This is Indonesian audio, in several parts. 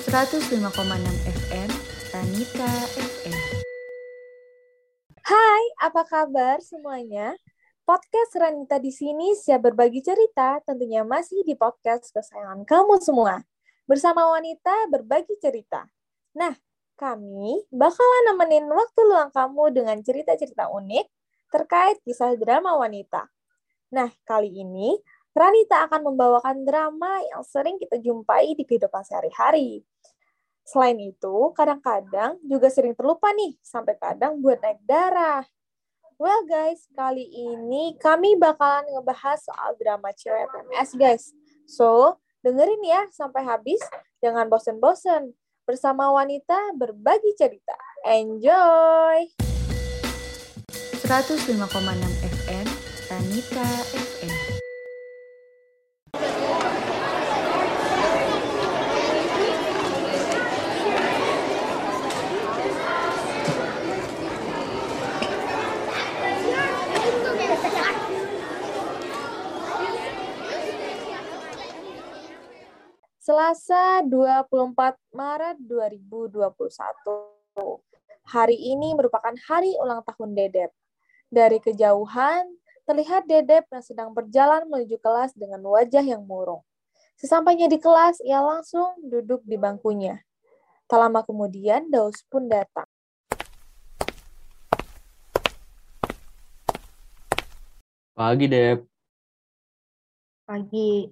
105,6 FM Tanita FM. Hai, apa kabar semuanya? Podcast Ranita di sini siap berbagi cerita, tentunya masih di podcast kesayangan kamu semua. Bersama wanita berbagi cerita. Nah, kami bakalan nemenin waktu luang kamu dengan cerita-cerita unik terkait kisah drama wanita. Nah, kali ini Ranita akan membawakan drama yang sering kita jumpai di kehidupan sehari-hari. Selain itu, kadang-kadang juga sering terlupa nih, sampai kadang buat naik darah. Well guys, kali ini kami bakalan ngebahas soal drama cewek PMS guys. So, dengerin ya sampai habis, jangan bosen-bosen. Bersama wanita berbagi cerita. Enjoy! 105,6 FM Tanita FM. Selasa 24 Maret 2021. Hari ini merupakan hari ulang tahun Dedep. Dari kejauhan, terlihat Dedep yang sedang berjalan menuju kelas dengan wajah yang murung. Sesampainya di kelas, ia langsung duduk di bangkunya. Tak lama kemudian, Daus pun datang. Pagi, Dep. Pagi,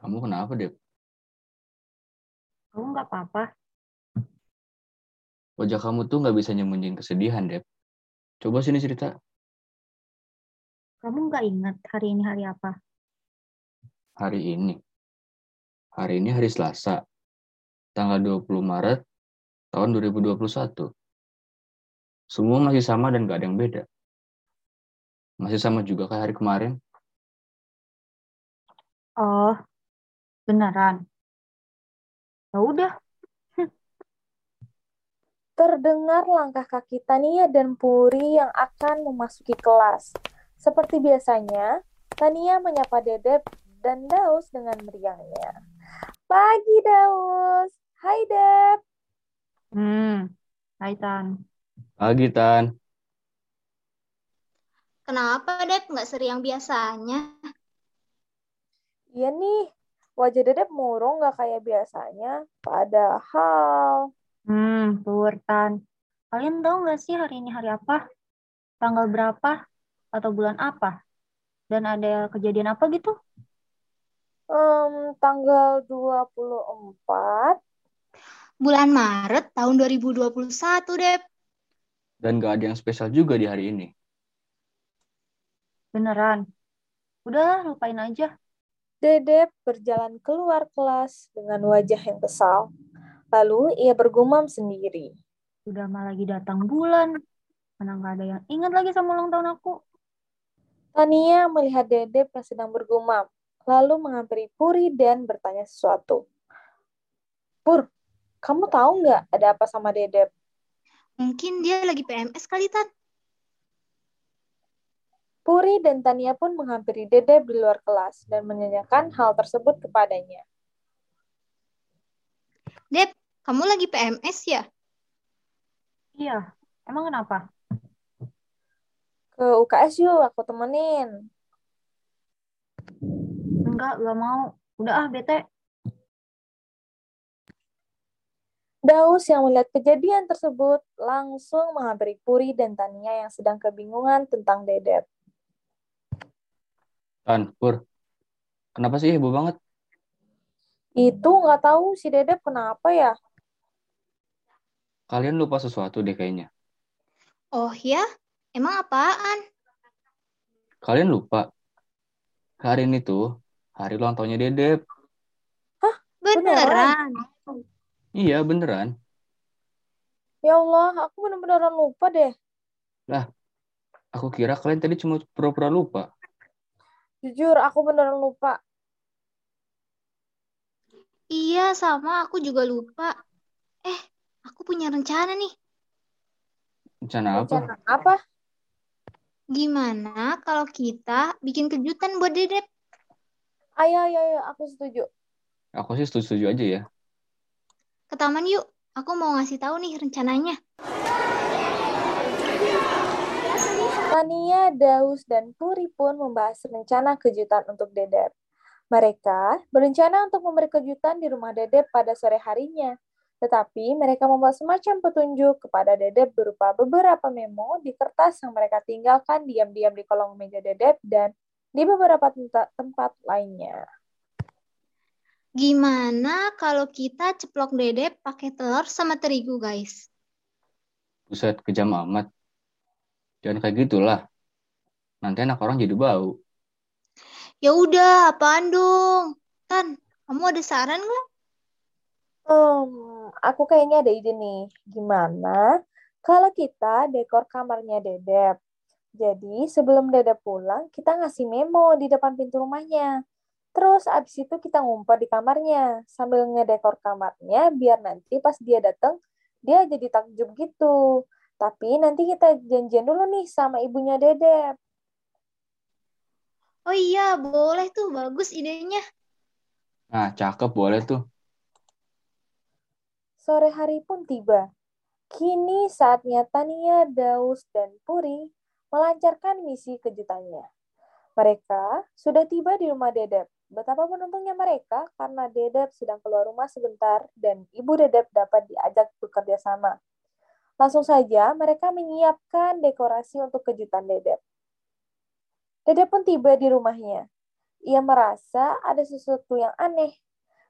Kamu kenapa, Dep? kamu nggak apa-apa? Wajah kamu tuh nggak bisa nyembunyiin kesedihan, Dep. Coba sini cerita. Kamu nggak ingat hari ini hari apa? Hari ini. Hari ini hari Selasa. Tanggal 20 Maret tahun 2021. Semua masih sama dan nggak ada yang beda. Masih sama juga kayak hari kemarin. Oh, beneran. Ya udah, Terdengar langkah kaki Tania dan Puri yang akan memasuki kelas. Seperti biasanya, Tania menyapa Dedep dan Daus dengan meriangnya. Pagi, Daus. Hai, Dep. hmm, Hai Tan. Pagi, Tan. Kenapa, Dep? Nggak seriang biasanya? Iya nih, wajah Dedep murung nggak kayak biasanya. Padahal, Hmm, Pur, Tan. Kalian tahu nggak sih hari ini hari apa? Tanggal berapa? Atau bulan apa? Dan ada kejadian apa gitu? em, tanggal 24, Bulan Maret tahun 2021, Dep. Dan nggak ada yang spesial juga di hari ini. Beneran. Udahlah, lupain aja. Dedep berjalan keluar kelas dengan wajah yang kesal. Lalu ia bergumam sendiri. Udah mah lagi datang bulan. Mana nggak ada yang ingat lagi sama ulang tahun aku. Tania melihat Dedep yang sedang bergumam, lalu menghampiri Puri dan bertanya sesuatu. Pur, kamu tahu nggak ada apa sama Dedep? Mungkin dia lagi PMS kali, Tan. Puri dan Tania pun menghampiri Dedep di luar kelas dan menanyakan hal tersebut kepadanya. Dep, kamu lagi PMS ya? Iya, emang kenapa? Ke UKS yuk, aku temenin. Enggak, nggak mau. Udah ah, bete. Daus yang melihat kejadian tersebut langsung menghampiri Puri dan Tania yang sedang kebingungan tentang Dedep. Tan, Pur. Kenapa sih heboh banget? Itu nggak tahu si Dedep kenapa ya? Kalian lupa sesuatu deh kayaknya. Oh ya? Emang apaan? Kalian lupa. Hari ini tuh hari ulang tahunnya Dedep. Beneran? Iya, beneran. Ya Allah, aku benar-benar lupa deh. Aku kira kalian tadi cuma pura-pura lupa. Jujur, aku beneran lupa. Iya, sama aku juga lupa. Eh, aku punya rencana nih. Rencana apa? Rencana apa? Gimana kalau kita bikin kejutan buat Dedep? Ayo, ayo, ayo, aku setuju. Aku sih setuju-setuju aja ya. Ke taman yuk. Aku mau ngasih tahu nih rencananya. Tania, Daus, dan Puri pun membahas rencana kejutan untuk Dedep. Mereka berencana untuk memberi kejutan di rumah Dedep pada sore harinya. Tetapi mereka membuat semacam petunjuk kepada Dedep berupa beberapa memo di kertas yang mereka tinggalkan diam-diam di kolong meja Dedep dan di beberapa tempat, tempat lainnya. Gimana kalau kita ceplok dedep pakai telur sama terigu, guys? Buset, kejam amat. Jangan kayak gitulah. Nanti anak orang jadi bau. Ya udah, apaan dong? Tan, kamu ada saran nggak? Hmm, aku kayaknya ada ide nih. Gimana kalau kita dekor kamarnya Dedep? Jadi sebelum Dedep pulang, kita ngasih memo di depan pintu rumahnya. Terus abis itu kita ngumpet di kamarnya sambil ngedekor kamarnya biar nanti pas dia datang dia jadi takjub gitu. Tapi nanti kita janjian dulu nih sama ibunya Dedep. Oh iya, boleh tuh. Bagus idenya. Nah, cakep boleh tuh. Sore hari pun tiba. Kini saatnya Tania, Daus, dan Puri melancarkan misi kejutannya. Mereka sudah tiba di rumah Dedep. Betapa beruntungnya mereka karena Dedep sedang keluar rumah sebentar dan ibu Dedep dapat diajak bekerja sama. Langsung saja mereka menyiapkan dekorasi untuk kejutan Dedep. Dedep pun tiba di rumahnya. Ia merasa ada sesuatu yang aneh.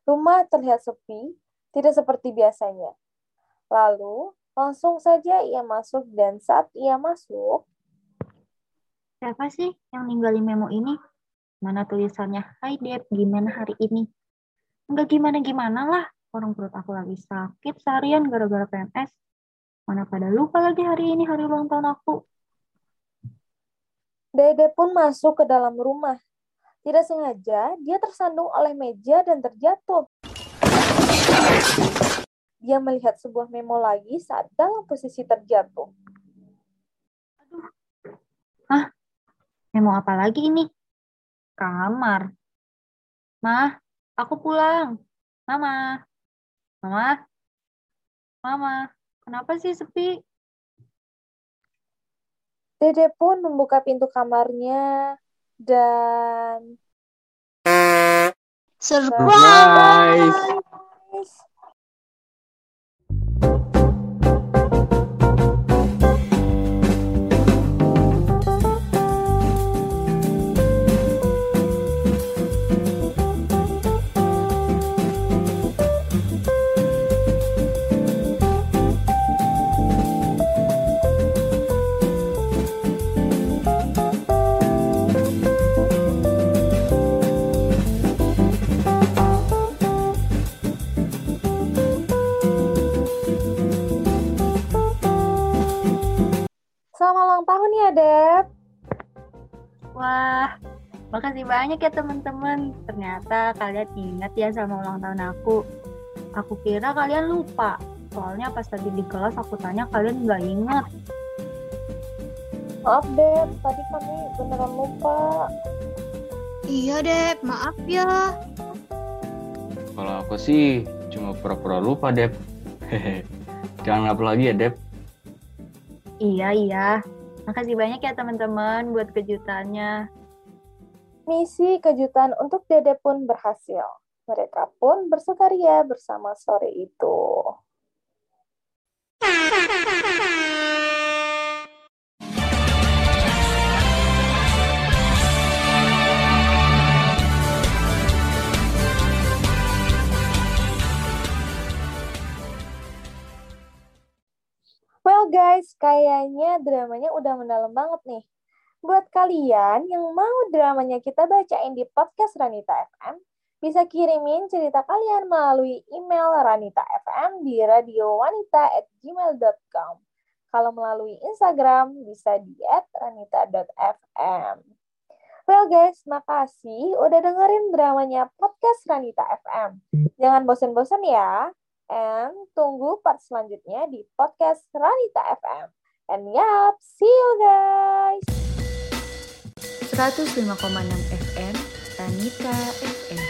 Rumah terlihat sepi, tidak seperti biasanya. Lalu, langsung saja ia masuk dan saat ia masuk, Siapa sih yang ninggalin memo ini? Mana tulisannya, Hai Dep, gimana hari ini? Enggak gimana-gimana lah, orang perut aku lagi sakit seharian gara-gara PMS. Mana pada lupa lagi hari ini hari ulang tahun aku. Dede pun masuk ke dalam rumah. Tidak sengaja, dia tersandung oleh meja dan terjatuh. Dia melihat sebuah memo lagi saat dalam posisi terjatuh. Memo apa lagi ini? Kamar. Mah, aku pulang. Mama. Mama. Mama, kenapa sih sepi? Dede pun membuka pintu kamarnya dan Surprise! Surprise! Banyak ya teman-teman. Ternyata kalian ingat ya sama ulang tahun aku. Aku kira kalian lupa. Soalnya pas tadi di kelas aku tanya kalian nggak ingat. Maaf, Dep. Tadi kami beneran lupa. Iya, Dep. Maaf ya. Kalau aku sih cuma pura-pura lupa, Dep. Hehe. Jangan apa lagi ya, Dep. Iya, iya. Makasih banyak ya teman-teman buat kejutannya. Misi kejutan untuk Dede pun berhasil. Mereka pun bersukaria bersama sore itu. Well guys, kayaknya dramanya udah mendalam banget nih. Buat kalian yang mau dramanya kita bacain di podcast Ranita FM, bisa kirimin cerita kalian melalui email Ranita FM di radiowanita@gmail.com. Kalau melalui Instagram, bisa di @ranita.fm. Well guys, makasih udah dengerin dramanya podcast Ranita FM. Jangan bosan-bosan ya. And tunggu part selanjutnya di podcast Ranita FM. And yap, see you guys! 105,6 FM, Tanita FM.